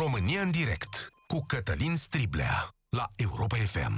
România în direct cu Cătălin Striblea la Europa FM.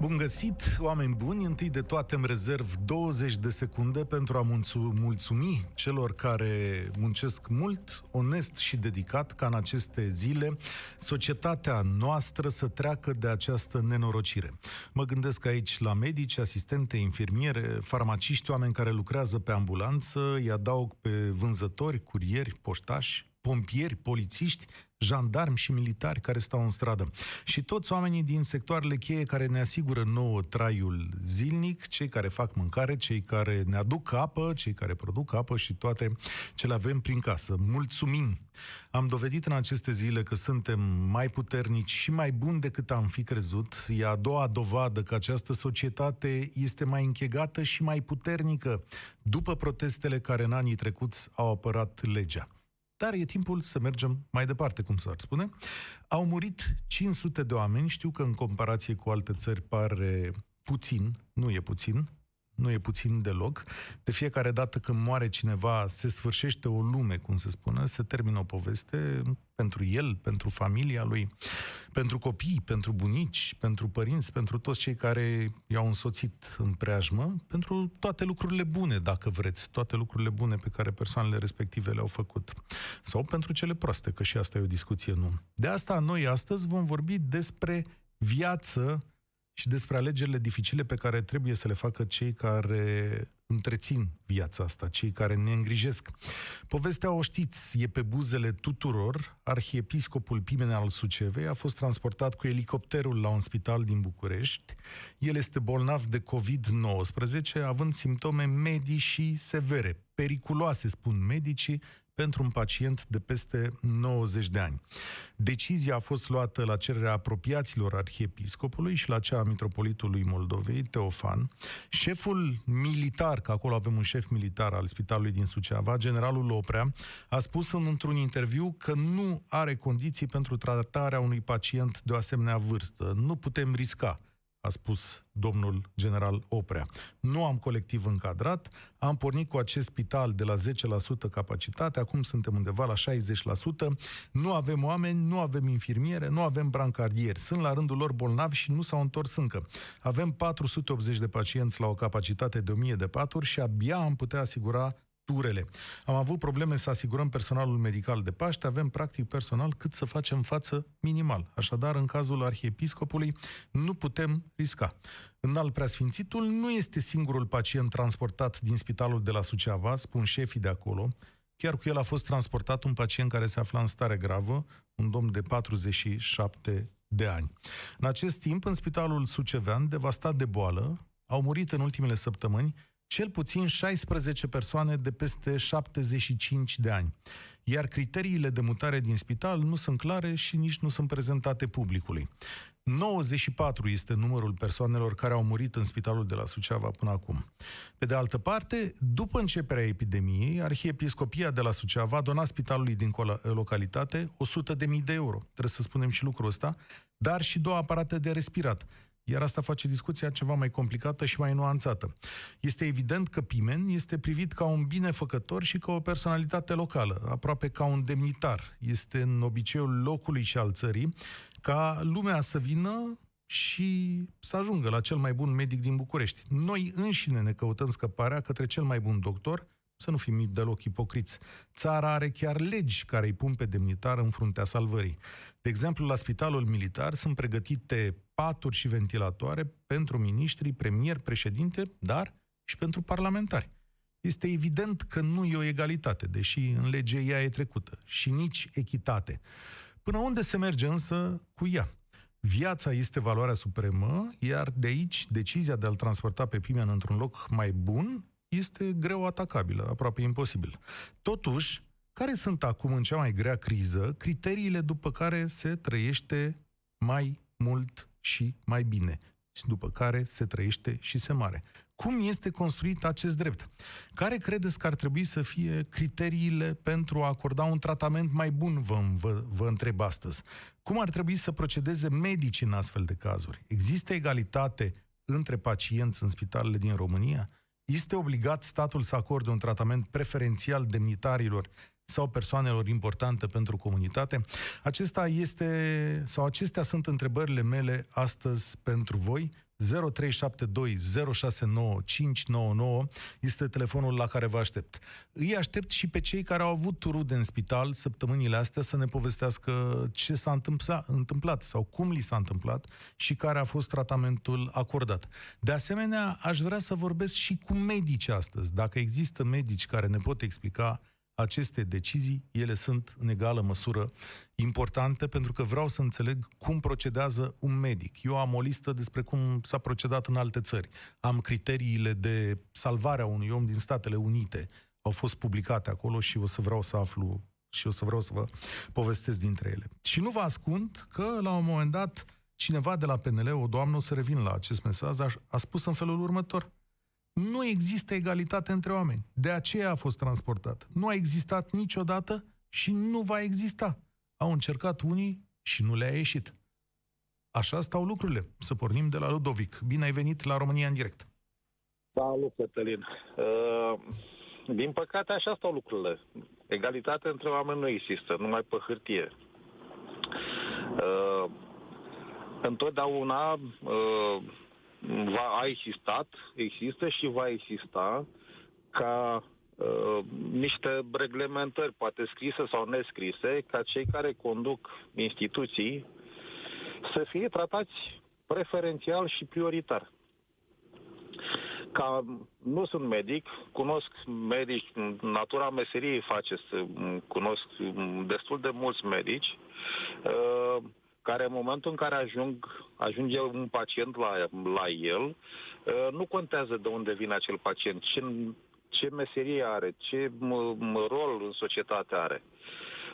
Bun găsit, oameni buni! Întâi de toate îmi rezerv 20 de secunde pentru a mulțumi celor care muncesc mult, onest și dedicat ca în aceste zile societatea noastră să treacă de această nenorocire. Mă gândesc aici la medici, asistente, infirmiere, farmaciști, oameni care lucrează pe ambulanță, îi adaug pe vânzători, curieri, poștași, pompieri, polițiști, jandarmi și militari care stau în stradă. Și toți oamenii din sectoarele cheie care ne asigură nouă traiul zilnic, cei care fac mâncare, cei care ne aduc apă, cei care produc apă și toate ce le avem prin casă. Mulțumim! Am dovedit în aceste zile că suntem mai puternici și mai buni decât am fi crezut. E a doua dovadă că această societate este mai închegată și mai puternică după protestele care în anii trecuți au apărat legea. Dar e timpul să mergem mai departe, cum s-ar spune. Au murit 500 de oameni, știu că în comparație cu alte țări pare puțin, nu e puțin, nu e puțin deloc. De fiecare dată când moare cineva, se sfârșește o lume, cum se spune, se termină o poveste pentru el, pentru familia lui, pentru copii, pentru bunici, pentru părinți, pentru toți cei care i-au însoțit în preajmă, pentru toate lucrurile bune, dacă vreți, toate lucrurile bune pe care persoanele respective le-au făcut. Sau pentru cele proaste, că și asta e o discuție, nu. De asta noi astăzi vom vorbi despre viață și despre alegerile dificile pe care trebuie să le facă cei care întrețin viața asta, cei care ne îngrijesc. Povestea o știți, e pe buzele tuturor. Arhiepiscopul Pimene al Sucevei a fost transportat cu elicopterul la un spital din București. El este bolnav de COVID-19, având simptome medii și severe, periculoase, spun medicii, pentru un pacient de peste 90 de ani. Decizia a fost luată la cererea apropiaților arhiepiscopului și la cea a mitropolitului Moldovei, Teofan. Șeful militar, că acolo avem un șef militar al spitalului din Suceava, generalul Oprea, a spus în, într-un interviu că nu are condiții pentru tratarea unui pacient de o asemenea vârstă. Nu putem risca a spus domnul general Oprea. Nu am colectiv încadrat, am pornit cu acest spital de la 10% capacitate, acum suntem undeva la 60%, nu avem oameni, nu avem infirmiere, nu avem brancardieri, sunt la rândul lor bolnavi și nu s-au întors încă. Avem 480 de pacienți la o capacitate de 1000 de paturi și abia am putea asigura turele. Am avut probleme să asigurăm personalul medical de Paște, avem practic personal cât să facem față minimal. Așadar, în cazul arhiepiscopului, nu putem risca. În al preasfințitul nu este singurul pacient transportat din spitalul de la Suceava, spun șefii de acolo, Chiar cu el a fost transportat un pacient care se afla în stare gravă, un domn de 47 de ani. În acest timp, în spitalul Sucevean, devastat de boală, au murit în ultimele săptămâni cel puțin 16 persoane de peste 75 de ani. Iar criteriile de mutare din spital nu sunt clare și nici nu sunt prezentate publicului. 94 este numărul persoanelor care au murit în spitalul de la Suceava până acum. Pe de altă parte, după începerea epidemiei, Arhiepiscopia de la Suceava a donat spitalului din localitate 100.000 de euro. Trebuie să spunem și lucrul ăsta, dar și două aparate de respirat iar asta face discuția ceva mai complicată și mai nuanțată. Este evident că Pimen este privit ca un binefăcător și ca o personalitate locală, aproape ca un demnitar. Este în obiceiul locului și al țării ca lumea să vină și să ajungă la cel mai bun medic din București. Noi înșine ne căutăm scăparea către cel mai bun doctor, să nu fim deloc ipocriți. Țara are chiar legi care îi pun pe demnitar în fruntea salvării. De exemplu, la spitalul militar sunt pregătite paturi și ventilatoare pentru miniștri, premier, președinte, dar și pentru parlamentari. Este evident că nu e o egalitate, deși în lege ea e trecută, și nici echitate. Până unde se merge însă cu ea? Viața este valoarea supremă, iar de aici decizia de a-l transporta pe Pimen într-un loc mai bun este greu atacabilă, aproape imposibil. Totuși, care sunt acum, în cea mai grea criză, criteriile după care se trăiește mai mult și mai bine, și după care se trăiește și se mare? Cum este construit acest drept? Care credeți că ar trebui să fie criteriile pentru a acorda un tratament mai bun, vă, vă, vă întreb astăzi? Cum ar trebui să procedeze medicii în astfel de cazuri? Există egalitate între pacienți în spitalele din România? Este obligat statul să acorde un tratament preferențial demnitarilor sau persoanelor importante pentru comunitate? Acesta este, sau acestea sunt întrebările mele astăzi pentru voi. 0372069599 este telefonul la care vă aștept. Îi aștept și pe cei care au avut rude în spital săptămânile astea să ne povestească ce s-a întâmplat sau cum li s-a întâmplat și care a fost tratamentul acordat. De asemenea, aș vrea să vorbesc și cu medici astăzi. Dacă există medici care ne pot explica aceste decizii, ele sunt în egală măsură importante pentru că vreau să înțeleg cum procedează un medic. Eu am o listă despre cum s-a procedat în alte țări. Am criteriile de salvare a unui om din Statele Unite. Au fost publicate acolo și o să vreau să aflu și o să vreau să vă povestesc dintre ele. Și nu vă ascund că la un moment dat cineva de la PNL, o doamnă, o să revin la acest mesaj, a, a spus în felul următor. Nu există egalitate între oameni. De aceea a fost transportat. Nu a existat niciodată și nu va exista. Au încercat unii și nu le-a ieșit. Așa stau lucrurile. Să pornim de la Ludovic. Bine ai venit la România în direct. Salut, Cătălin. Uh, din păcate, așa stau lucrurile. Egalitate între oameni nu există, numai pe hârtie. Uh, întotdeauna uh, va, a existat, există și va exista ca uh, niște reglementări, poate scrise sau nescrise, ca cei care conduc instituții să fie tratați preferențial și prioritar. Ca nu sunt medic, cunosc medici, natura meseriei face să cunosc destul de mulți medici, uh, care în momentul în care ajung, ajunge un pacient la, la el, uh, nu contează de unde vine acel pacient, ce, ce meserie are, ce m- rol în societate are.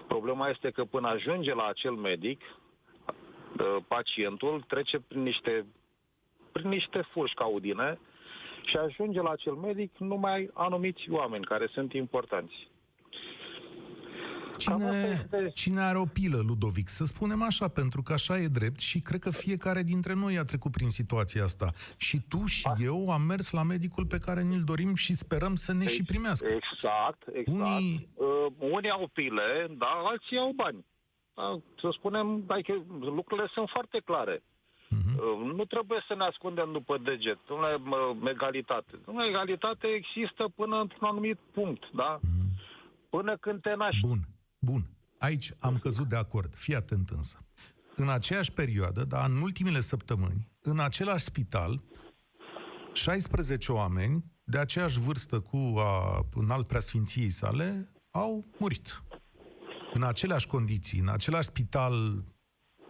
Problema este că până ajunge la acel medic, uh, pacientul trece prin niște, prin niște fulgi caudine și ajunge la acel medic numai anumiți oameni care sunt importanți. Cine, cine are o pilă, Ludovic? Să spunem așa, pentru că așa e drept și cred că fiecare dintre noi a trecut prin situația asta. Și tu și A. eu am mers la medicul pe care ni-l dorim și sperăm să ne și primească. Exact, exact. Unii- Uh, unii au pile, dar alții au bani. Da, să spunem, adică lucrurile sunt foarte clare. Mhm. Uh, Nu trebuie să ne ascundem după deget. Dom'le, mă, egalitate. Dom'le, egalitate există până într-un anumit punct, da? Până când te naști. Bun, bun. Aici am căzut de acord. Fii atent însă. În aceeași perioadă, dar în ultimele săptămâni, în același spital, 16 oameni de aceeași vârstă cu a, în alt preasfinției sale au murit. În aceleași condiții, în același spital,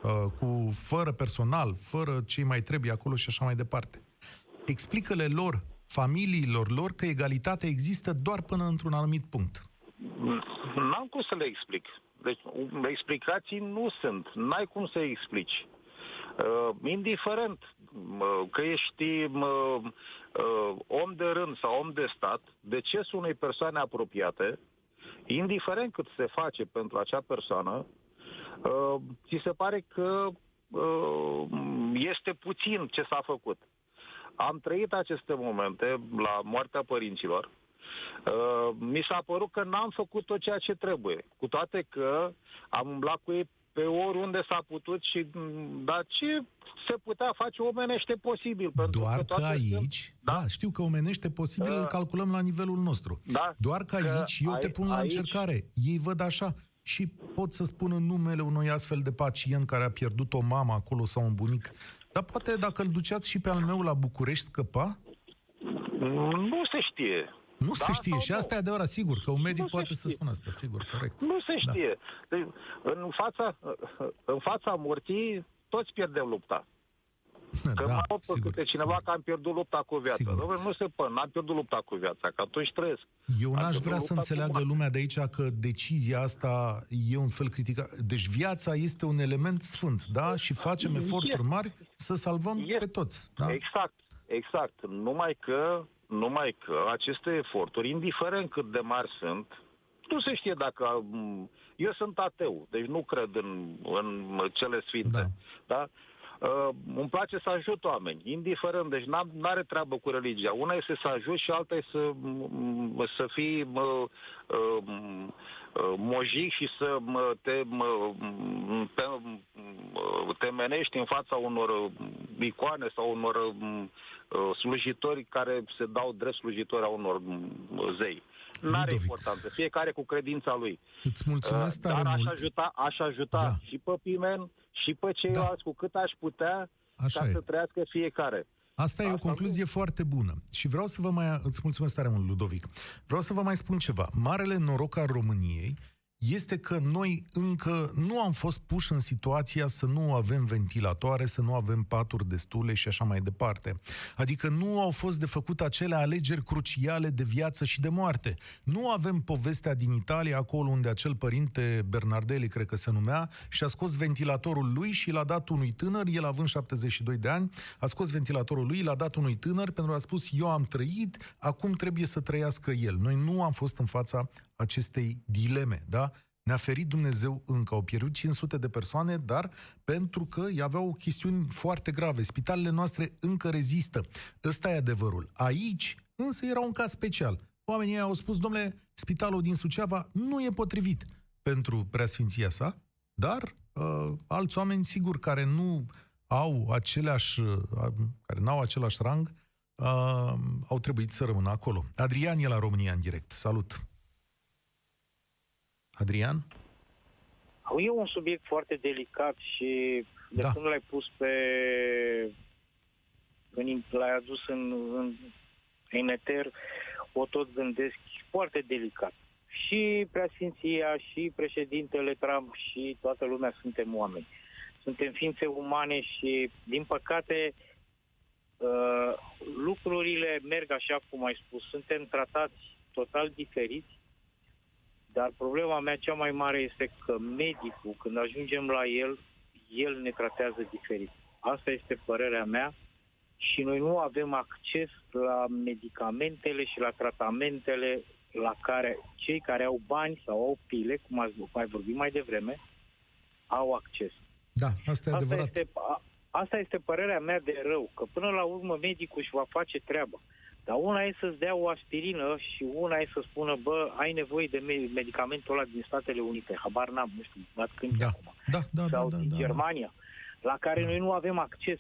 uh, cu fără personal, fără ce mai trebuie acolo și așa mai departe. Explică-le lor, familiilor lor, că egalitatea există doar până într-un anumit punct. N-am cum să le explic. Deci, explicații nu sunt. N-ai cum să explici. Uh, indiferent uh, că ești uh, uh, om de rând sau om de stat, decesul unei persoane apropiate, indiferent cât se face pentru acea persoană, uh, ți se pare că uh, este puțin ce s-a făcut. Am trăit aceste momente la moartea părinților. Uh, mi s-a părut că n-am făcut tot ceea ce trebuie, cu toate că am umblat cu ei pe oriunde s-a putut și m, dar ce se putea face omenește posibil? Pentru Doar că, că toate aici, sunt- da, știu că omenește posibil, Uh, îl calculăm la nivelul nostru. da, Doar că că aici eu te ai- pun la aici- încercare. Ei văd așa și pot să spun în numele unui astfel de pacient care a pierdut o mamă acolo sau un bunic. Dar poate dacă îl duceați și pe al meu la București scăpa? Nu se știe. Nu Da se știe sau și nu? asta e adevărat, sigur, că un medic Nu se poate să știe. spună asta, sigur, corect. Nu se Da. știe. Deci, în, fața, în fața morții, toți pierdem lupta. Că Da, da, pe sigur, câte cineva sigur. că am pierdut lupta cu viața. Sigur. Dom'le, nu se poate, n-am pierdut lupta cu viața, că atunci trăiesc. Eu Am n-aș pierdut vrea să lupta cu înțeleagă moartea. lumea de aici că decizia asta e un fel criticat. Deci viața este un element sfânt, da? Și facem Este. eforturi mari să salvăm Este. pe toți. Da? Exact, exact. Numai că, numai că aceste eforturi, indiferent cât de mari sunt, nu se știe dacă... m, Eu sunt ateu, deci nu cred în, în cele sfinte. Da. Da. Da? Uh, îmi place să ajut oameni, indiferent, deci nu are treabă cu religia. Una este să ajut și alta este să, m- să fii uh, uh, mojic și să te, te, te menești în fața unor icoane sau unor uh, slujitori care se dau drept slujitori a unor zei. Nu are importanță. Fiecare cu credința lui. Îți mulțumesc uh, tare Dar mult. aș ajuta, aș ajuta da. și pe Pimen și pe ceilalți da. cu cât aș putea Așa ca e. să trăiască fiecare. Asta e o concluzie nu... foarte bună. Și vreau să vă mai... Îți mulțumesc tare mult, Ludovic. Vreau să vă mai spun ceva. Marele noroc al României este că noi încă nu am fost puși în situația să nu avem ventilatoare, să nu avem paturi destule și așa mai departe. Adică nu au fost de făcut acele alegeri cruciale de viață și de moarte. Nu avem povestea din Italia, acolo unde acel părinte Bernardelli, cred că se numea, și-a scos ventilatorul lui și l-a dat unui tânăr, el având 72 de ani, a scos ventilatorul lui, l-a dat unui tânăr pentru a spus, eu am trăit, acum trebuie să trăiască el. Noi nu am fost în fața acestei dileme, da? Ne-a ferit Dumnezeu încă, au pierdut 500 de persoane, dar pentru că aveau chestiuni foarte grave. Spitalele noastre încă rezistă. Ăsta e adevărul. Aici, însă, era un caz special. Oamenii au spus, domnule, spitalul din Suceava nu e potrivit pentru preasfinția sa, dar uh, alți oameni, sigur, care nu au aceleași, uh, care n-au același rang, uh, au trebuit să rămână acolo. Adrian e la România în direct. Salut! Adrian? E un subiect foarte delicat și de da. când l-ai pus pe... Când l-ai adus în, în, în eter, o tot gândesc foarte delicat. Și preasfinția, și președintele Trump, și toată lumea suntem oameni. Suntem ființe umane și, din păcate, uh, lucrurile merg așa cum ai spus. Suntem tratați total diferiți dar problema mea cea mai mare este că medicul, când ajungem la el, el ne tratează diferit. Asta este părerea mea și noi nu avem acces la medicamentele și la tratamentele la care cei care au bani sau au pile, cum ați mai vorbit mai devreme, au acces. Da, asta e asta adevărat. Este, a, asta este părerea mea de rău, că până la urmă medicul își va face treaba. Dar una e să-ți dea o aspirină și una e să spună, bă, ai nevoie de medicamentul ăla din Statele Unite, habar n-am, nu știu, bat când da. acum. Da, da, Sau da, din da, Germania, da. la care da. noi nu avem acces.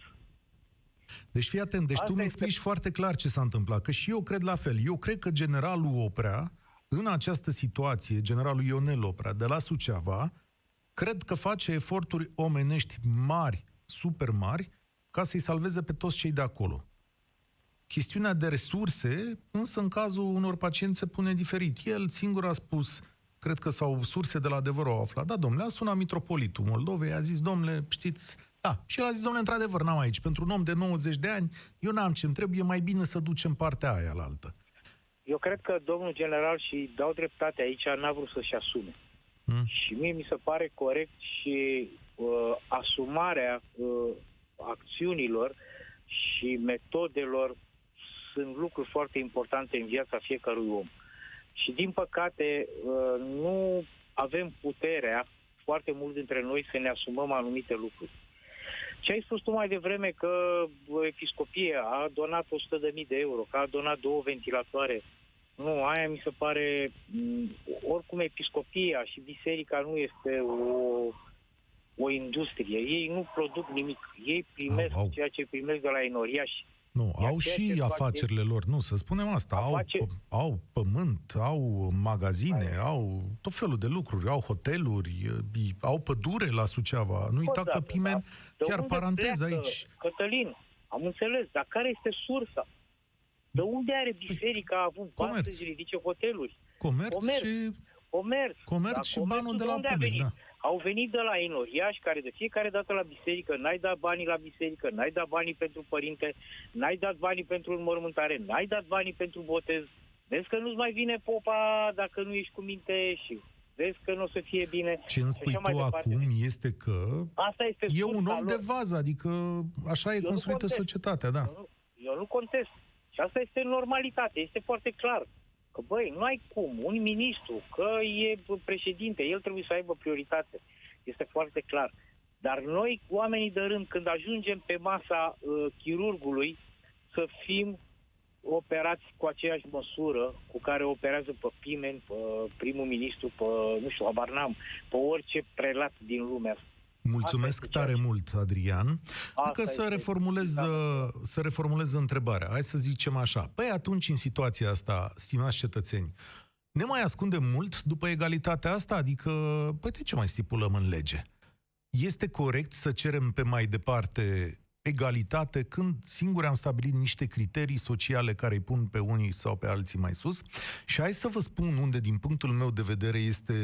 Deci fii atent, deci Asta tu mi explici este... foarte clar ce s-a întâmplat, că și eu cred la fel. Eu cred că generalul Oprea, în această situație, generalul Ionel Oprea, de la Suceava, cred că face eforturi omenești mari, super mari, ca să-i salveze pe toți cei de acolo. Chestiunea de resurse, însă în cazul unor pacienți se pune diferit. El singur a spus, cred că sau surse de la adevăr au aflat, da, domnule, a sunat mitropolitul Moldovei, a zis, domnule, știți, da, și el a zis, domnule, într-adevăr, n-am aici. Pentru un om de 90 de ani, eu n-am ce-mi trebuie, mai bine să ducem partea aia la altă. Eu cred că domnul general și dau dreptate aici, n-a vrut să-și asume. Hmm. Și mie mi se pare corect și uh, asumarea uh, acțiunilor și metodelor sunt lucruri foarte importante în viața fiecărui om. Și din păcate uh, nu avem puterea, foarte mulți dintre noi, să ne asumăm anumite lucruri. Ce ai spus tu mai devreme că episcopia a donat 100.000 de euro, că a donat două ventilatoare. Nu, aia mi se pare... Mm, oricum episcopia și biserica nu este o, o industrie. Ei nu produc nimic. Ei primesc au, au. ceea ce primesc de la enoriași nu, Iar au și afacerile face... lor, nu, să spunem asta. Aface... Au, au pământ, au magazine, Hai. au tot felul de lucruri, au hoteluri, au pădure la Suceava. Nu uita că Pimen, da. chiar paranteză aici. Cătălin, am înțeles, dar care este sursa? De unde are păi, biserica a avut bani să ridice hoteluri? Comerț, comerț și... Comerț. Comerț da, și banul de la public, da au venit de la enoriași care de fiecare dată la biserică, n-ai dat banii la biserică, n-ai dat banii pentru părinte, n-ai dat banii pentru înmormântare, n-ai dat banii pentru botez. Vezi că nu-ți mai vine popa dacă nu ești cu minte și vezi că nu o să fie bine. Ce îmi spui tu acum este că Asta este e un om lor. de vază, adică așa e eu construită societatea, da. Eu nu, eu nu contest. Și asta este normalitate, este foarte clar. Că, băi, nu ai cum. Un ministru, că e președinte, el trebuie să aibă prioritate. Este foarte clar. Dar noi, oamenii de rând, când ajungem pe masa uh, chirurgului, să fim operați cu aceeași măsură cu care operează pe Pimen, pe primul ministru, pe, nu știu, Abarnam, pe orice prelat din lumea asta. Mulțumesc tare mult, Adrian. Asta să reformulez, uh, să reformulez întrebarea. Hai să zicem așa. Păi atunci, în situația asta, stimați cetățeni, ne mai ascundem mult după egalitatea asta? Adică, păi de ce mai stipulăm în lege? Este corect să cerem pe mai departe egalitate când singuri am stabilit niște criterii sociale care îi pun pe unii sau pe alții mai sus. Și hai să vă spun unde, din punctul meu de vedere, este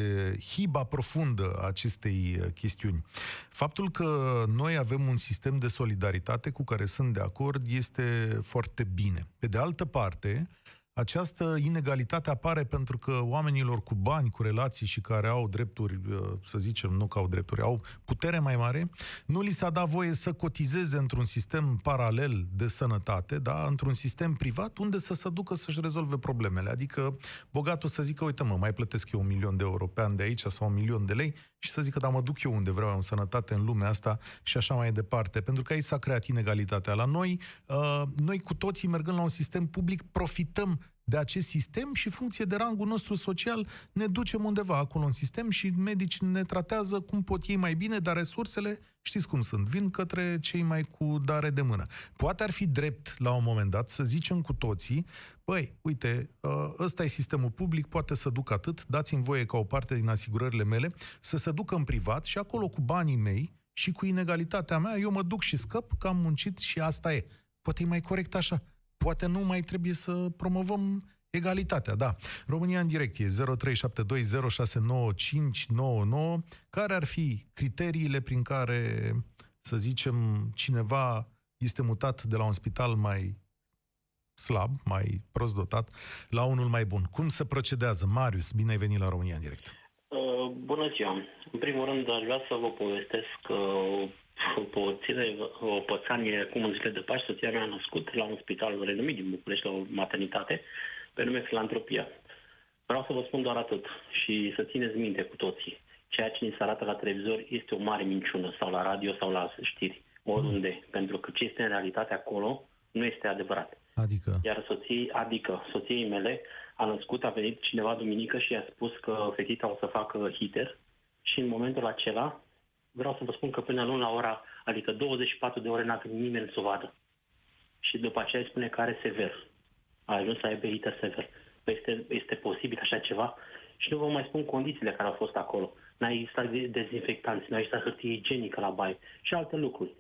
hiba profundă a acestei uh, chestiuni. Faptul că noi avem un sistem de solidaritate cu care sunt de acord este foarte bine. Pe de altă parte, această inegalitate apare pentru că oamenilor cu bani, cu relații și care au drepturi, uh, să zicem, nu că au drepturi, au putere mai mare, nu li s-a dat voie să cotizeze într-un sistem paralel de sănătate, da? într-un sistem privat, unde să se ducă să-și rezolve problemele. Adică bogatul să zică, uite mă, mai plătesc eu un milion de euro pe an de aici sau un milion de lei și să zică, da, mă duc eu unde vreau în sănătate în lumea asta și așa mai departe. Pentru că aici s-a creat inegalitatea. La noi, uh, noi cu toții mergând la un sistem public, profităm de acest sistem și funcție de rangul nostru social ne ducem undeva acolo în sistem și medicii ne tratează cum pot ei mai bine, dar resursele, știți cum sunt, vin către cei mai cu dare de mână. Poate ar fi drept la un moment dat să zicem cu toții, băi, uite, ă, ăsta e sistemul public, poate să duc atât, dați-mi voie ca o parte din asigurările mele să se ducă în privat și acolo cu banii mei și cu inegalitatea mea, eu mă duc și scăp că am muncit și asta e. Poate e mai corect așa poate nu mai trebuie să promovăm egalitatea, da. România în direct e 0372069599. Care ar fi criteriile prin care, să zicem, cineva este mutat de la un spital mai slab, mai prost dotat, la unul mai bun? Cum se procedează? Marius, bine ai venit la România în direct. Uh, bună ziua! În primul rând, aș vrea să vă povestesc că o ține, o pățanie acum în zile de Paști, soția mea a născut la un spital renumit din București, la o maternitate, pe nume Filantropia. Vreau să vă spun doar atât și să țineți minte cu toții. Ceea ce ni se arată la televizor este o mare minciună, sau la radio, sau la știri, oriunde. Mm. Pentru că ce este în realitate acolo nu este adevărat. Adică? Iar soției, adică soției mele, a născut, a venit cineva duminică și i-a spus că fetita o să facă hiter și în momentul acela vreau să vă spun că până luni la ora, adică 24 de ore n-a venit nimeni să o vadă. Și după aceea îi spune că are sever. A ajuns să aibă hită sever. Păi este, este posibil așa ceva? Și nu vă mai spun condițiile care au fost acolo. N-a existat dezinfectanți, n-a existat hârtie igienică la baie și alte lucruri.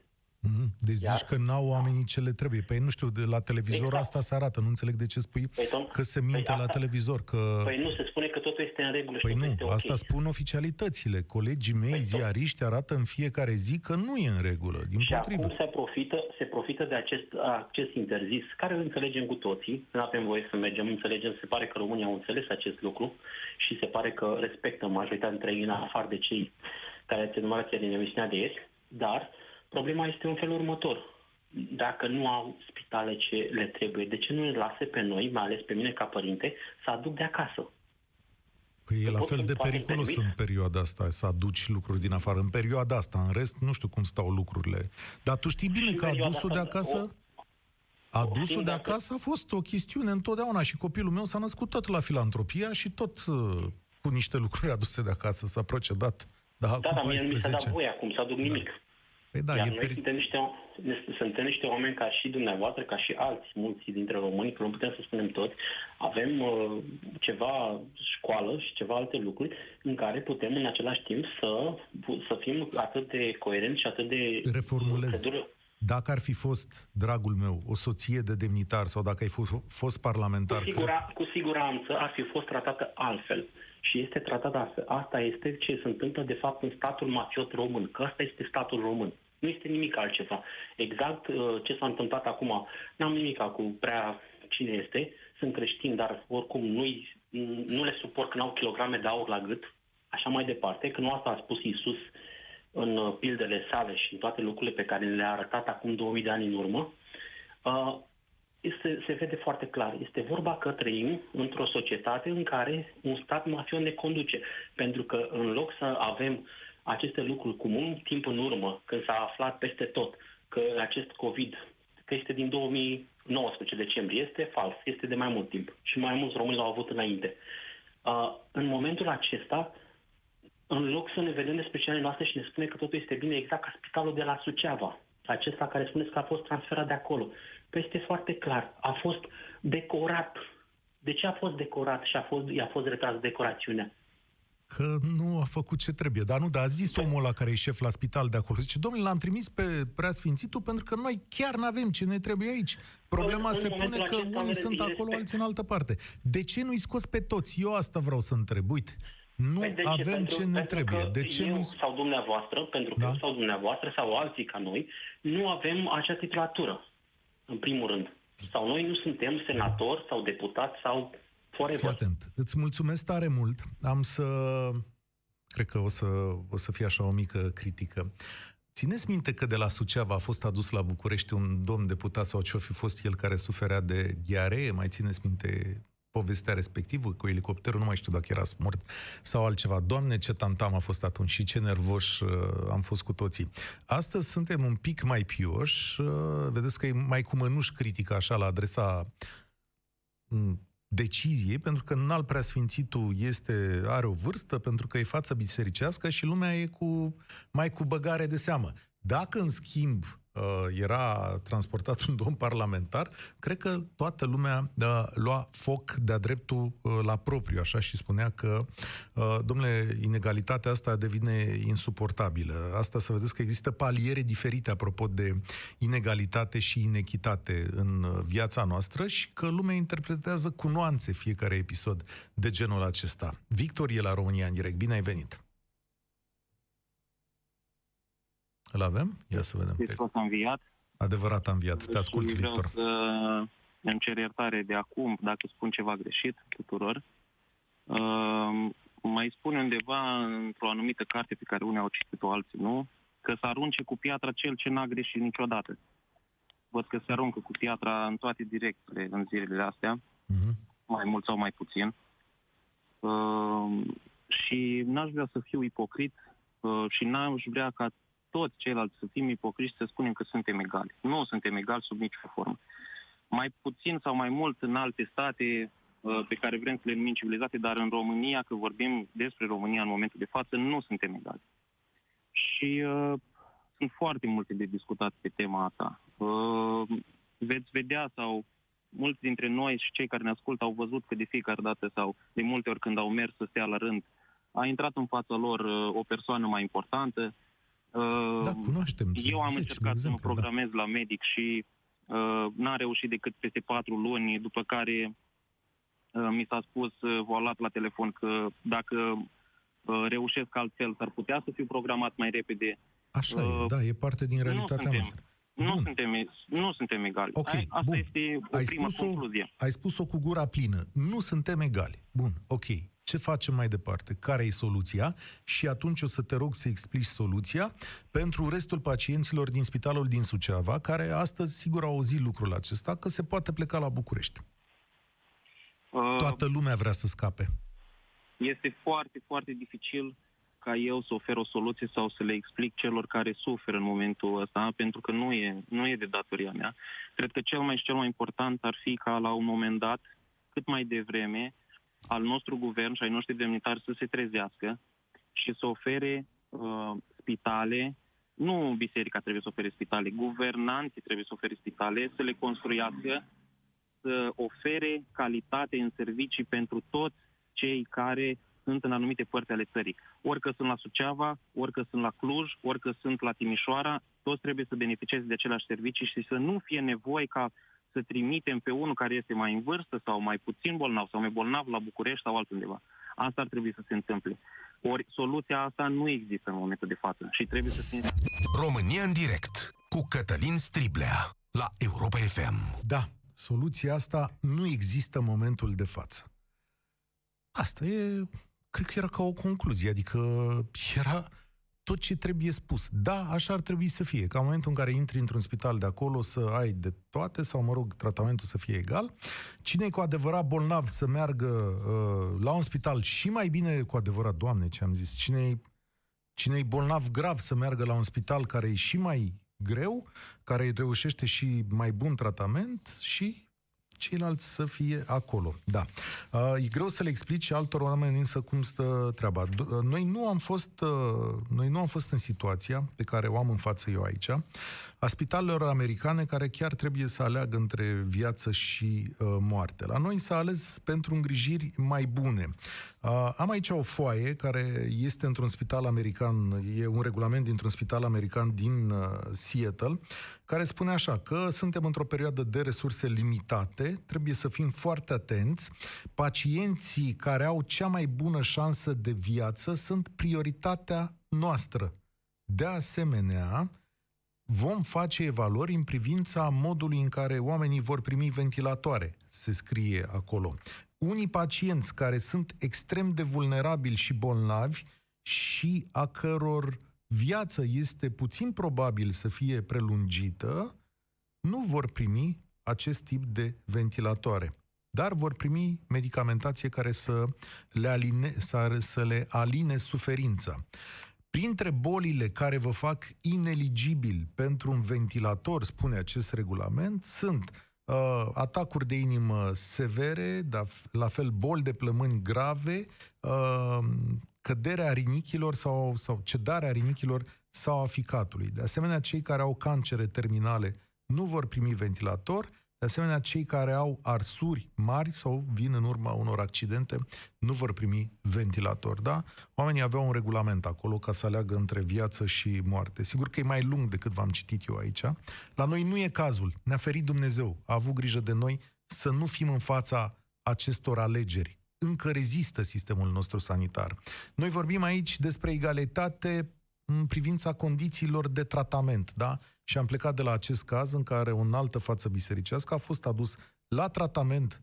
Mm-hmm. Deci Iar... zici că n-au oamenii ce le trebuie. Păi nu știu, de la televizor exact. asta se arată. Nu înțeleg de ce spui păi, tom, că se minte păi la asta, televizor. Că... Păi nu, se spune că totul este în regulă Păi și nu, este asta okay. spun oficialitățile. Colegii mei, păi ziariști, arată în fiecare zi că nu e în regulă. Din și potrivă. acum se profită, se profită de acest acces interzis, care îl înțelegem cu toții. Nu avem voie să mergem, înțelegem. Se pare că România au înțeles acest lucru și se pare că respectă majoritatea dintre ei, în afară de cei care ați enumerat din emisiunea de ieri. Dar Problema este în felul următor. Dacă nu au spitale ce le trebuie, de ce nu ne lase pe noi, mai ales pe mine ca părinte, să aduc de acasă? Păi e la fel de periculos în perioada asta să aduci lucruri din afară. În perioada asta, în rest, nu știu cum stau lucrurile. Dar tu știi bine că adusul de acasă... Adusul de acasă a fost o chestiune întotdeauna și copilul meu s-a născut tot la filantropia și tot uh, cu niște lucruri aduse de acasă s-a procedat. Da, da, dar mie nu mi s-a dat voie acum să aduc da. Nimic. Păi da, Iar e noi peri... suntem, niște, suntem niște oameni ca și dumneavoastră, ca și alți, mulți dintre români, că nu putem să spunem toți, avem uh, ceva școală și ceva alte lucruri în care putem în același timp să, să fim atât de coerenți și atât de... Reformulez. Dacă ar fi fost, dragul meu, o soție de demnitar sau dacă ai fost, fost parlamentar... Cu, sigura, crezi... cu siguranță ar fi fost tratată altfel și este tratat astfel. Asta este ce se întâmplă de fapt în statul mafiot român, că asta este statul român. Nu este nimic altceva. Exact uh, ce s-a întâmplat acum, n-am nimic cu prea cine este, sunt creștini, dar oricum nu, nu le suport că n-au kilograme de aur la gât, așa mai departe, că nu asta a spus Isus în uh, pildele sale și în toate lucrurile pe care le-a arătat acum 2000 de ani în urmă. Uh, este, se vede foarte clar. Este vorba că trăim într-o societate în care un stat mafion ne conduce. Pentru că în loc să avem aceste lucruri cu mult timp în urmă, când s-a aflat peste tot că acest COVID, că este din 2019 decembrie, este fals, este de mai mult timp și mai mulți români l-au avut înainte. Uh, în momentul acesta, în loc să ne vedem de specialii noastre și ne spune că totul este bine, exact ca spitalul de la Suceava, acesta care spuneți că a fost transferat de acolo. Păi este foarte clar, a fost decorat. De ce a fost decorat și a fost, i-a fost retras decorațiunea? Că nu a făcut ce trebuie. Dar nu, dar a zis omul ăla care e șef la spital de acolo. Zice, domnule, l-am trimis pe preasfințitul pentru că noi chiar nu avem ce ne trebuie aici. Problema în, se în pune că unii sunt acolo, respect. alții în altă parte. De ce nu-i scos pe toți? Eu asta vreau să întreb. Uite, nu păi avem ce, pentru, ce ne trebuie. De ce eu nu sau dumneavoastră, pentru că da? eu sau dumneavoastră sau alții ca noi, nu avem acea titulatură, în primul rând. Sau noi nu suntem senatori sau deputați sau Fii atent. Îți mulțumesc tare mult. Am să... Cred că o să, o să fie așa o mică critică. Țineți minte că de la Suceava a fost adus la București un domn deputat sau ce-o fi fost el care suferea de diaree? Mai țineți minte povestea respectivă cu elicopterul, nu mai știu dacă era smurt sau altceva. Doamne, ce tantam a fost atunci și ce nervoși uh, am fost cu toții. Astăzi suntem un pic mai pioși, uh, vedeți că e mai cu mănuși critică așa la adresa mm, deciziei, pentru că înalt preasfințitul este, are o vârstă, pentru că e față bisericească și lumea e cu, mai cu băgare de seamă. Dacă, în schimb, Uh, era transportat un domn parlamentar, cred că toată lumea uh, lua foc de-a dreptul uh, la propriu, așa, și spunea că, domnule, inegalitatea asta devine insuportabilă. Asta să vedeți că există paliere diferite apropo de inegalitate și inechitate în viața noastră și că lumea interpretează cu nuanțe fiecare episod de genul acesta. Victor e la România în direct. Bine ai venit! Îl avem? Ia să vedem. Hristos a înviat. Adevărat a înviat. Te ascult, și Victor. să îmi cer iertare de acum dacă spun ceva greșit tuturor. Uh, mai spune undeva într-o anumită carte pe care unii au citit-o, alții nu, că să arunce cu piatra cel ce n-a greșit niciodată. Văd că se aruncă cu piatra în toate direcțiile în zilele astea, uh-huh. mai mult sau mai puțin. Uh, și n-aș vrea să fiu ipocrit uh, și n-aș vrea ca toți ceilalți să fim ipocriși, să spunem că suntem egali. Nu suntem egali sub nicio formă. Mai puțin sau mai mult în alte state uh, pe care vrem să le numim civilizate, dar în România, că vorbim despre România în momentul de față, nu suntem egali. Și uh, sunt foarte multe de discutat pe tema asta. Uh, veți vedea sau mulți dintre noi și cei care ne ascultă au văzut că de fiecare dată sau de multe ori când au mers să stea la rând, a intrat în fața lor uh, o persoană mai importantă, da, cunoaștem. Eu am încercat să mă da. programez da. la medic și uh, n-a reușit decât peste patru luni, după care uh, mi s-a spus, uh, v-a luat la telefon că dacă uh, reușesc altfel, s-ar putea să fiu programat mai repede. Așa uh, e, da, e parte din realitatea nu noastră. Nu suntem, nu suntem egali. Okay, Asta bun. este o ai primă spus-o, concluzie. Ai spus-o cu gura plină. Nu suntem egali. Bun, ok ce facem mai departe, care e soluția și atunci o să te rog să explici soluția pentru restul pacienților din spitalul din Suceava, care astăzi sigur au auzit lucrul acesta, că se poate pleca la București. Uh, Toată lumea vrea să scape. Este foarte, foarte dificil ca eu să ofer o soluție sau să le explic celor care suferă în momentul ăsta, pentru că nu e, nu e de datoria mea. Cred că cel mai și cel mai important ar fi ca la un moment dat, cât mai devreme, al nostru guvern și ai noștri demnitari să se trezească și să ofere uh, spitale, nu biserica trebuie să ofere spitale, guvernanții trebuie să ofere spitale, să le construiască, să ofere calitate în servicii pentru toți cei care sunt în anumite părți ale țării. Orică sunt la Suceava, orică sunt la Cluj, orică sunt la Timișoara, toți trebuie să beneficieze de aceleași servicii și să nu fie nevoie ca să trimitem pe unul care este mai în vârstă sau mai puțin bolnav sau mai bolnav la București sau altundeva. Asta ar trebui să se întâmple. Ori soluția asta nu există în momentul de față și trebuie să fie... România în direct cu Cătălin Striblea la Europa FM. Da, soluția asta nu există în momentul de față. Asta e, cred că era ca o concluzie, adică era tot ce trebuie spus. Da, așa ar trebui să fie, ca în momentul în care intri într-un spital de acolo să ai de toate, sau, mă rog, tratamentul să fie egal. Cine e cu adevărat bolnav să meargă uh, la un spital și mai bine cu adevărat, Doamne, ce am zis, cine cine e bolnav grav să meargă la un spital care e și mai greu, care reușește și mai bun tratament și ceilalți să fie acolo. Da. Uh, e greu să le explici altor oameni însă cum stă treaba. Uh, noi nu am fost, uh, noi nu am fost în situația pe care o am în față eu aici, a spitalelor americane care chiar trebuie să aleagă între viață și uh, moarte. La noi s-a ales pentru îngrijiri mai bune. Uh, am aici o foaie care este într-un spital american, e un regulament dintr-un spital american din uh, Seattle, care spune așa că suntem într-o perioadă de resurse limitate, trebuie să fim foarte atenți, pacienții care au cea mai bună șansă de viață sunt prioritatea noastră. De asemenea, vom face evaluări în privința modului în care oamenii vor primi ventilatoare, se scrie acolo. Unii pacienți care sunt extrem de vulnerabili și bolnavi și a căror viață este puțin probabil să fie prelungită, nu vor primi acest tip de ventilatoare dar vor primi medicamentație care să le aline, să, să le aline suferința. Printre bolile care vă fac ineligibil pentru un ventilator, spune acest regulament, sunt uh, atacuri de inimă severe, dar la fel boli de plămâni grave, uh, căderea rinichilor sau, sau cedarea rinichilor sau a ficatului. De asemenea, cei care au cancere terminale nu vor primi ventilator, de asemenea, cei care au arsuri mari sau vin în urma unor accidente nu vor primi ventilator, da? Oamenii aveau un regulament acolo ca să aleagă între viață și moarte. Sigur că e mai lung decât v-am citit eu aici. La noi nu e cazul. Ne-a ferit Dumnezeu. A avut grijă de noi să nu fim în fața acestor alegeri. Încă rezistă sistemul nostru sanitar. Noi vorbim aici despre egalitate în privința condițiilor de tratament, da? Și am plecat de la acest caz în care o altă față bisericească a fost adus la tratament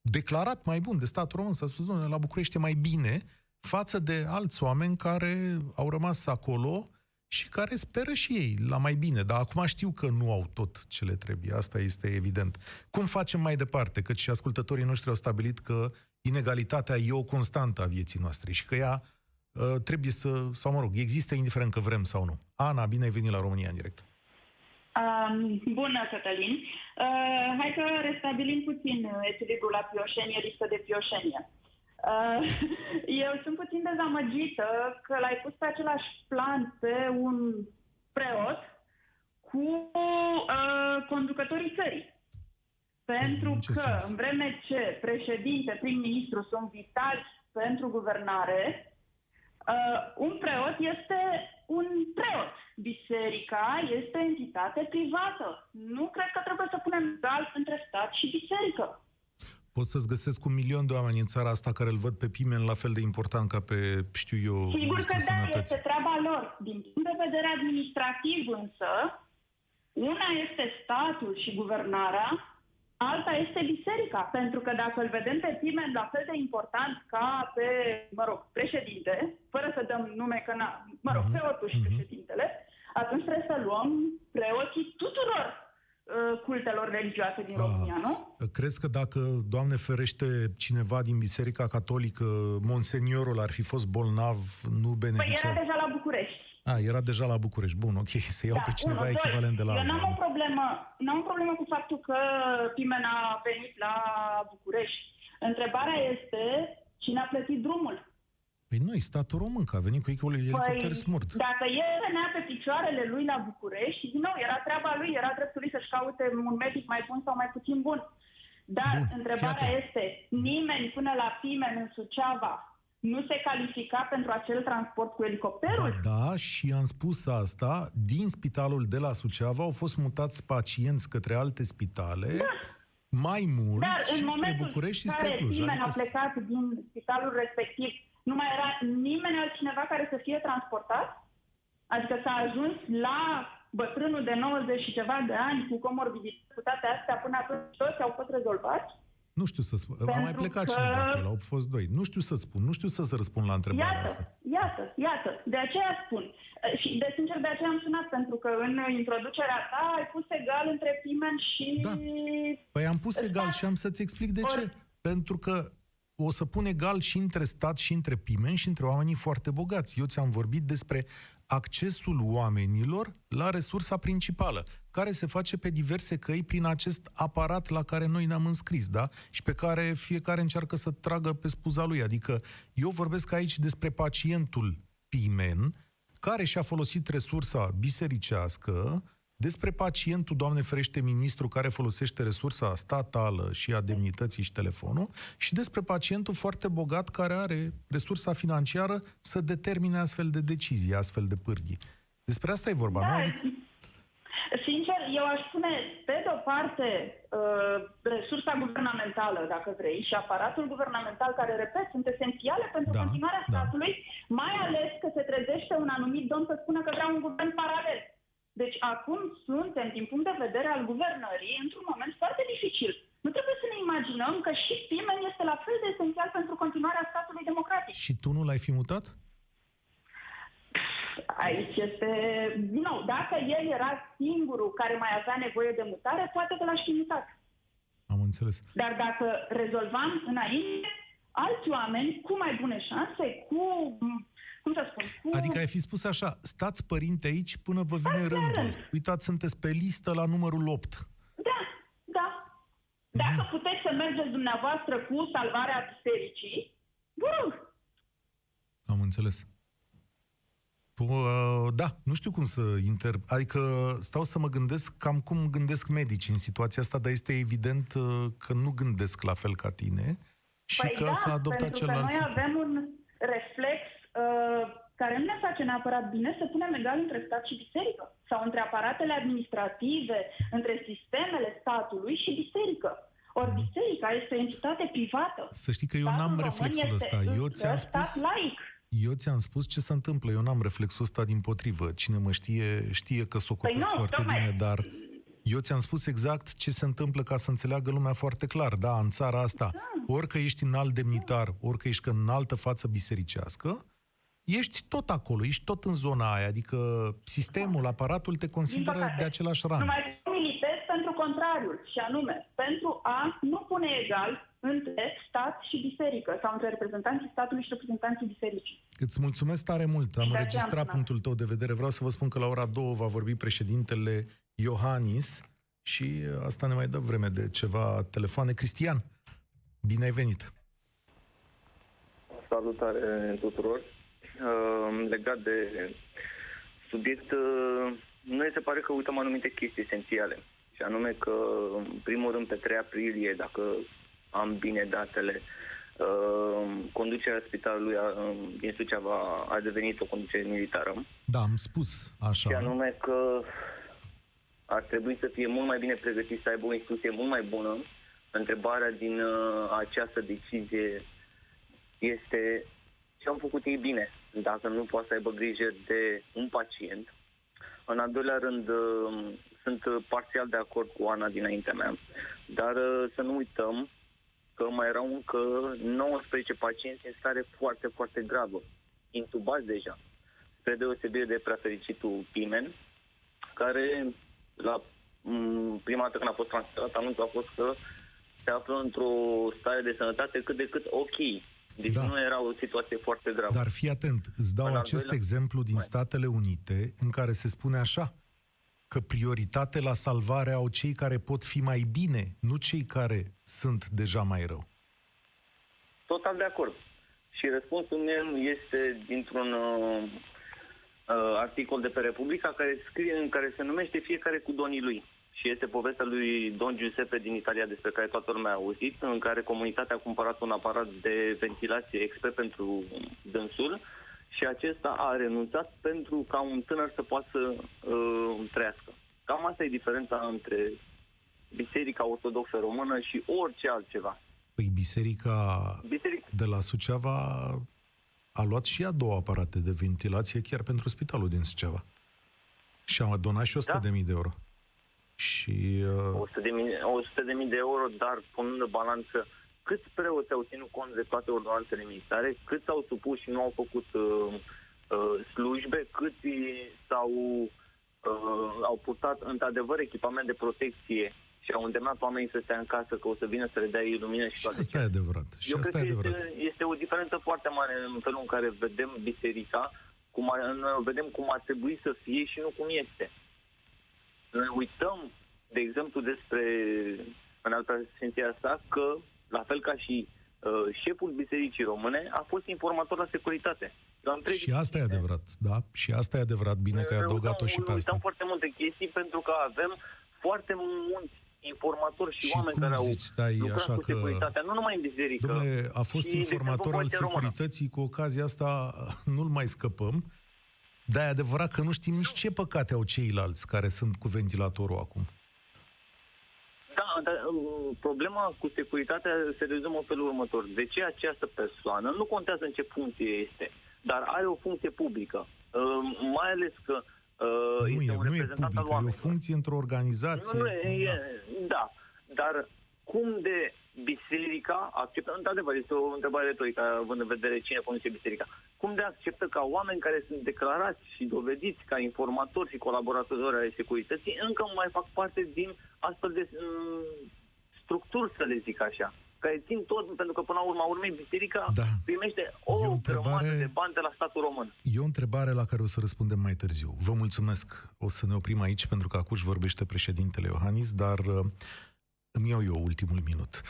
declarat mai bun de statul român. S-a spus, la București e mai bine față de alți oameni care au rămas acolo și care speră și ei la mai bine. Dar acum știu că nu au tot ce le trebuie. Asta este evident. Cum facem mai departe? Căci și ascultătorii noștri au stabilit că inegalitatea e o constantă a vieții noastre și că ea uh, trebuie să, sau mă rog, există indiferent că vrem sau nu. Ana, bine ai venit la România în direct. Um, bună, Cătălin. Uh, hai să restabilim puțin echilibrul la pioșenie, lipsă de pioșenie. Uh, eu sunt puțin dezamăgită că l-ai pus pe același plan pe un preot cu uh, conducătorii țării. Pentru Ce că, sens? în vreme ce președinte, prim-ministru sunt vitali pentru guvernare, uh, un preot este un preot. Biserica este entitate privată. Nu cred că trebuie să punem egal între stat și biserică. Pot să-ți găsesc un milion de oameni în țara asta care îl văd pe Pimen la fel de important ca pe, știu eu, Sigur că Ministrul da, Sănătății. este treaba lor. Din punct de vedere administrativ însă, una este statul și guvernarea, alta este biserica. Pentru că dacă îl vedem pe Pimen la fel de important ca pe, mă rog, președinte, fără să dăm nume că, na, mă rog, Mhm, preotul și mhm. președintele, atunci trebuie să luăm preoții tuturor uh, cultelor religioase din Ah. România, nu? Crezi că dacă, Doamne ferește, cineva din Biserica Catolică, monseniorul ar fi fost bolnav, nu Păi beneficia? era deja la București. A, era deja la București. Bun, ok, să iau pe cineva unu, doi. echivalent de la... Eu n-am o problemă, n-am o problemă cu faptul că Pimen a venit la București. Întrebarea este cine a plătit drumul. Păi noi, statul român, că a venit cu echipul elicopter Păi, smurt. dacă el venea pe picioarele lui la București, și din nou, era treaba lui, era dreptul lui să-și caute un medic mai bun sau mai puțin bun. Dar Bun, întrebarea fii atent. este, nimeni până la Pimen în Suceava nu se califica pentru acel transport cu elicopterul? Ba da, și am spus asta, din spitalul de la Suceava au fost mutați pacienți către alte spitale, mai mulți Dar și în spre momentul București și în spre care Cluj. nimeni Adică a plecat din spitalul respectiv, nu mai era nimeni altcineva care să fie transportat? Adică s-a ajuns la bătrânul de 90 și ceva de ani cu comorbiditate, cu toate astea, până atunci toți au fost rezolvați? Nu știu să spun. A Pentru mai plecat că- cineva acolo, au fost doi. Nu știu să spun, nu știu să-ți răspund la întrebarea Iată, asta. iată, iată. De aceea spun. Uh, Și de sincer de aceea am sunat, pentru că în introducerea ta ai pus egal între Pimen și... Da. Păi am pus Stat. egal și am să-ți explic de ce. Ori- Pentru că o să pun egal și între stat și între pimeni și între oamenii foarte bogați. Eu ți-am vorbit despre accesul oamenilor la resursa principală, care se face pe diverse căi prin acest aparat la care noi ne-am înscris, da? Și pe care fiecare încearcă să tragă pe spuza lui. Adică eu vorbesc aici despre pacientul pimen, care și-a folosit resursa bisericească, despre pacientul, Doamne ferește, ministru care folosește resursa statală și a demnității și telefonul și despre pacientul foarte bogat care are resursa financiară să determine astfel de decizii, astfel de pârghii. Despre asta e vorba, da, nu? Sincer, eu aș spune, pe de-o parte, uh, resursa guvernamentală, dacă vrei, și aparatul guvernamental, care, repet, sunt esențiale pentru Da, continuarea da. statului, mai ales că se trezește un anumit domn să spună că vrea un guvern paralel. Deci acum suntem, din punct de vedere al guvernării, într-un moment foarte dificil. Nu trebuie să ne imaginăm că și Pimen este la fel de esențial pentru continuarea statului democratic. Și tu nu l-ai fi mutat? Aici este, din nou, dacă el era singurul care mai avea nevoie de mutare, poate că l-aș fi mutat. Am înțeles. Dar dacă rezolvam înainte, alți oameni cu mai bune șanse, cu, cum să spun, cu... Adică ai fi spus așa, stați părinte aici până vă vine Asta rândul. rând. Uitați, sunteți pe listă la numărul 8. Da, da. Dacă puteți să mergeți dumneavoastră cu salvarea bisericii, vă rog. Am înțeles. P- da, nu știu cum să inter... Adică stau să mă gândesc cam cum gândesc medici în situația asta, dar este evident uh, că nu gândesc la fel ca tine și Păi că da, s-a adoptat pentru că celălalt noi sistem. avem un reflex uh, care nu ne face neapărat bine să punem egal între stat și biserică sau între aparatele administrative, între sistemele statului și biserică. Ori biserica este o entitate privată. Să știi că eu Statul n-am român reflexul este ăsta. Eu încă ți-am stat spus... laic. Eu ți-am spus ce se întâmplă. Eu n-am reflexul ăsta din potrivă. Cine mă știe, știe că socotesc Păi nu, foarte tocmai. bine, dar eu ți-am spus exact ce se întâmplă ca să înțeleagă lumea foarte clar. Da, în țara asta, orică ești înalt demnitar, orică ești în altă față bisericească, ești tot acolo, ești tot în zona aia. Adică sistemul, aparatul te Din consideră păcate. de același rang. Numai că militez pentru contrariul, și anume, pentru a nu pune egal între stat și biserică, sau între reprezentanții statului și reprezentanții bisericii. Îți mulțumesc tare mult. Am Și de aceea am înregistrat sunat. punctul tău de vedere. Vreau să vă spun că la ora 2 va vorbi președintele Iohannis și asta ne mai dă vreme de ceva telefoane. Cristian, bine ai venit. Salutare tuturor. Uh, legat de subiect, uh, noi se pare că uităm anumite chestii esențiale. Și anume că, în primul rând, pe 3 aprilie, dacă am bine datele, uh, conducerea spitalului a, din Suceava a devenit o conducere militară. Da, am spus așa. Și anume că ar trebui să fie mult mai bine pregătit, să aibă o instrucție mult mai bună. Întrebarea din uh, această decizie este ce au făcut ei bine, dacă nu poate să aibă grijă de un pacient. În al doilea rând, uh, sunt uh, parțial de acord cu Ana dinaintea mea, dar uh, să nu uităm că mai erau încă 19 pacienți în stare foarte, foarte gravă, intubați deja, spre deosebire de prea fericitul Pimen, care la m, prima dată când a fost transferat, anunțul a fost că se află într-o stare de sănătate cât de cât ok. Deci Da. nu era o situație foarte gravă. Dar fii atent, îți dau În al acest doilea- exemplu din Mai. Statele Unite în care se spune așa, că prioritate la salvare au cei care pot fi mai bine, nu cei care sunt deja mai rău. Total de acord. Și răspunsul meu este dintr-un uh, uh, articol de pe Republica care scrie în care se numește Fiecare cu donii lui. Și este povestea lui Don Giuseppe din Italia despre care toată lumea a auzit, în care comunitatea a cumpărat un aparat de ventilație expert pentru dânsul și acesta a renunțat pentru ca un tânăr să poată să uh, trăiască. Cam asta e diferența între Biserica Ortodoxă Română și orice altceva. Păi biserica Biserica de la Suceava a luat și ea două aparate de ventilație chiar pentru spitalul din Suceava. Și a donat și 100 Da. de mii de euro. Și uh, 100 de, mii, 100 de mii de euro, dar punând în balanță câți preoți au ținut cont de toate ordonanțele militare, câți s-au supus și nu au făcut uh, uh, slujbe, câți s-au, uh, au purtat într-adevăr echipament de protecție și au îndemnat oamenii să stea în casă, că o să vină să le dea lumină și Și toate asta e adevărat. Și Eu asta cred e că adevărat. este, este o diferență foarte mare în felul în care vedem biserica, cum ar, noi o vedem cum ar trebui să fie și nu cum este. Noi uităm, de exemplu, despre în alta senția asta, că, la fel ca și uh, șeful Bisericii Române, a fost informator la securitate. Eu am trei Și asta e adevărat, da? Și asta e adevărat, bine că ai noi adăugat-o uităm- și pe Uităm asta. foarte multe chestii pentru că avem foarte mulți informatori și, Și oameni cum care au zici, stai, lucrat așa cu că- securitatea, nu numai în biserică. Domnule, a fost și, de informator exemplu, al Poliția Română. securității, cu ocazia asta nu-l mai scăpăm, dar e adevărat că nu știm nici ce păcate au ceilalți care sunt cu ventilatorul acum. Da, dar um, problema cu securitatea se rezumă în felul următor. De ce această persoană, nu contează în ce funcție este, dar are o funcție publică, um, mai ales că uh, Nu este e, un nu e reprezentant al publică, e o oamenilor. funcție într-o organizație. Nu, nu, e, Da. e, da, dar cum de biserica acceptă, într-adevăr, este o întrebare retorică, având în vedere cine conduce biserica, cum de acceptă ca oameni care sunt declarați și dovediți ca informatori și colaboratori ai securității încă mai fac parte din astfel de mm, structuri, să le zic așa, care țin tot, pentru că până la urma urmei biserica Da. primește E o, o grămadă întrebare- de bani de la statul român. E o întrebare la care o să răspundem mai târziu. Vă mulțumesc. O să ne oprim aici pentru că acum își vorbește președintele Iohannis, dar uh, îmi iau eu ultimul minut.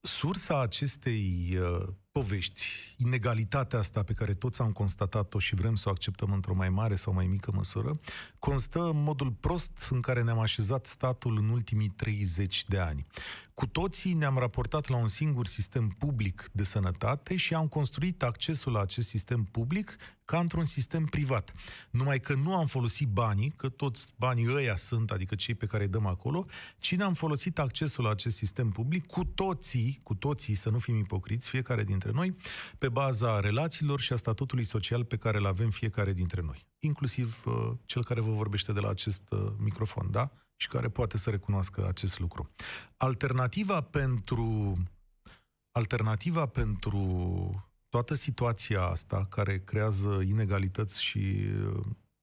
Sursa acestei uh, povești, inegalitatea asta pe care toți am constatat-o și vrem să o acceptăm într-o mai mare sau mai mică măsură, constă în modul prost în care ne-am așezat statul în ultimii 30 de ani. Cu toții ne-am raportat la un singur sistem public de sănătate și am construit accesul la acest sistem public ca într-un sistem privat. Numai că nu am folosit banii, că toți banii ăia sunt, adică cei pe care îi dăm acolo, ci ne-am folosit accesul la acest sistem public cu toții, cu toții, să nu fim ipocriți, fiecare dintre noi, pe baza relațiilor și a statutului social pe care îl avem fiecare dintre noi. Inclusiv uh, cel care vă vorbește de la acest uh, microfon, da? Și care poate să recunoască acest lucru. Alternativa pentru alternativa pentru toată situația asta care creează inegalități și uh,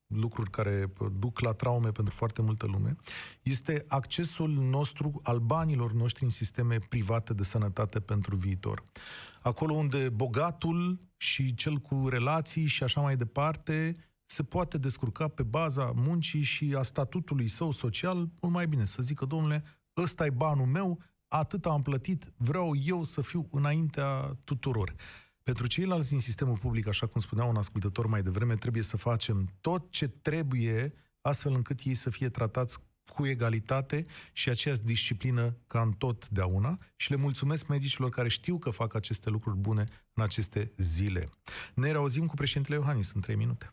lucruri care uh, duc la traume pentru foarte multă lume, este accesul nostru al banilor noștri în sisteme private de sănătate pentru viitor. Acolo unde bogatul și cel cu relații și așa mai departe se poate descurca pe baza muncii și a statutului său social mult mai bine. Să zică, domnule, ăsta e banul meu, atât am plătit, vreau eu să fiu înaintea tuturor. Pentru ceilalți din sistemul public, așa cum spunea un ascultător mai devreme, trebuie să facem tot ce trebuie astfel încât ei să fie tratați cu egalitate și aceeași disciplină ca în totdeauna și le mulțumesc medicilor care știu că fac aceste lucruri bune în aceste zile. Ne reauzim cu președintele Iohannis în 3 minute.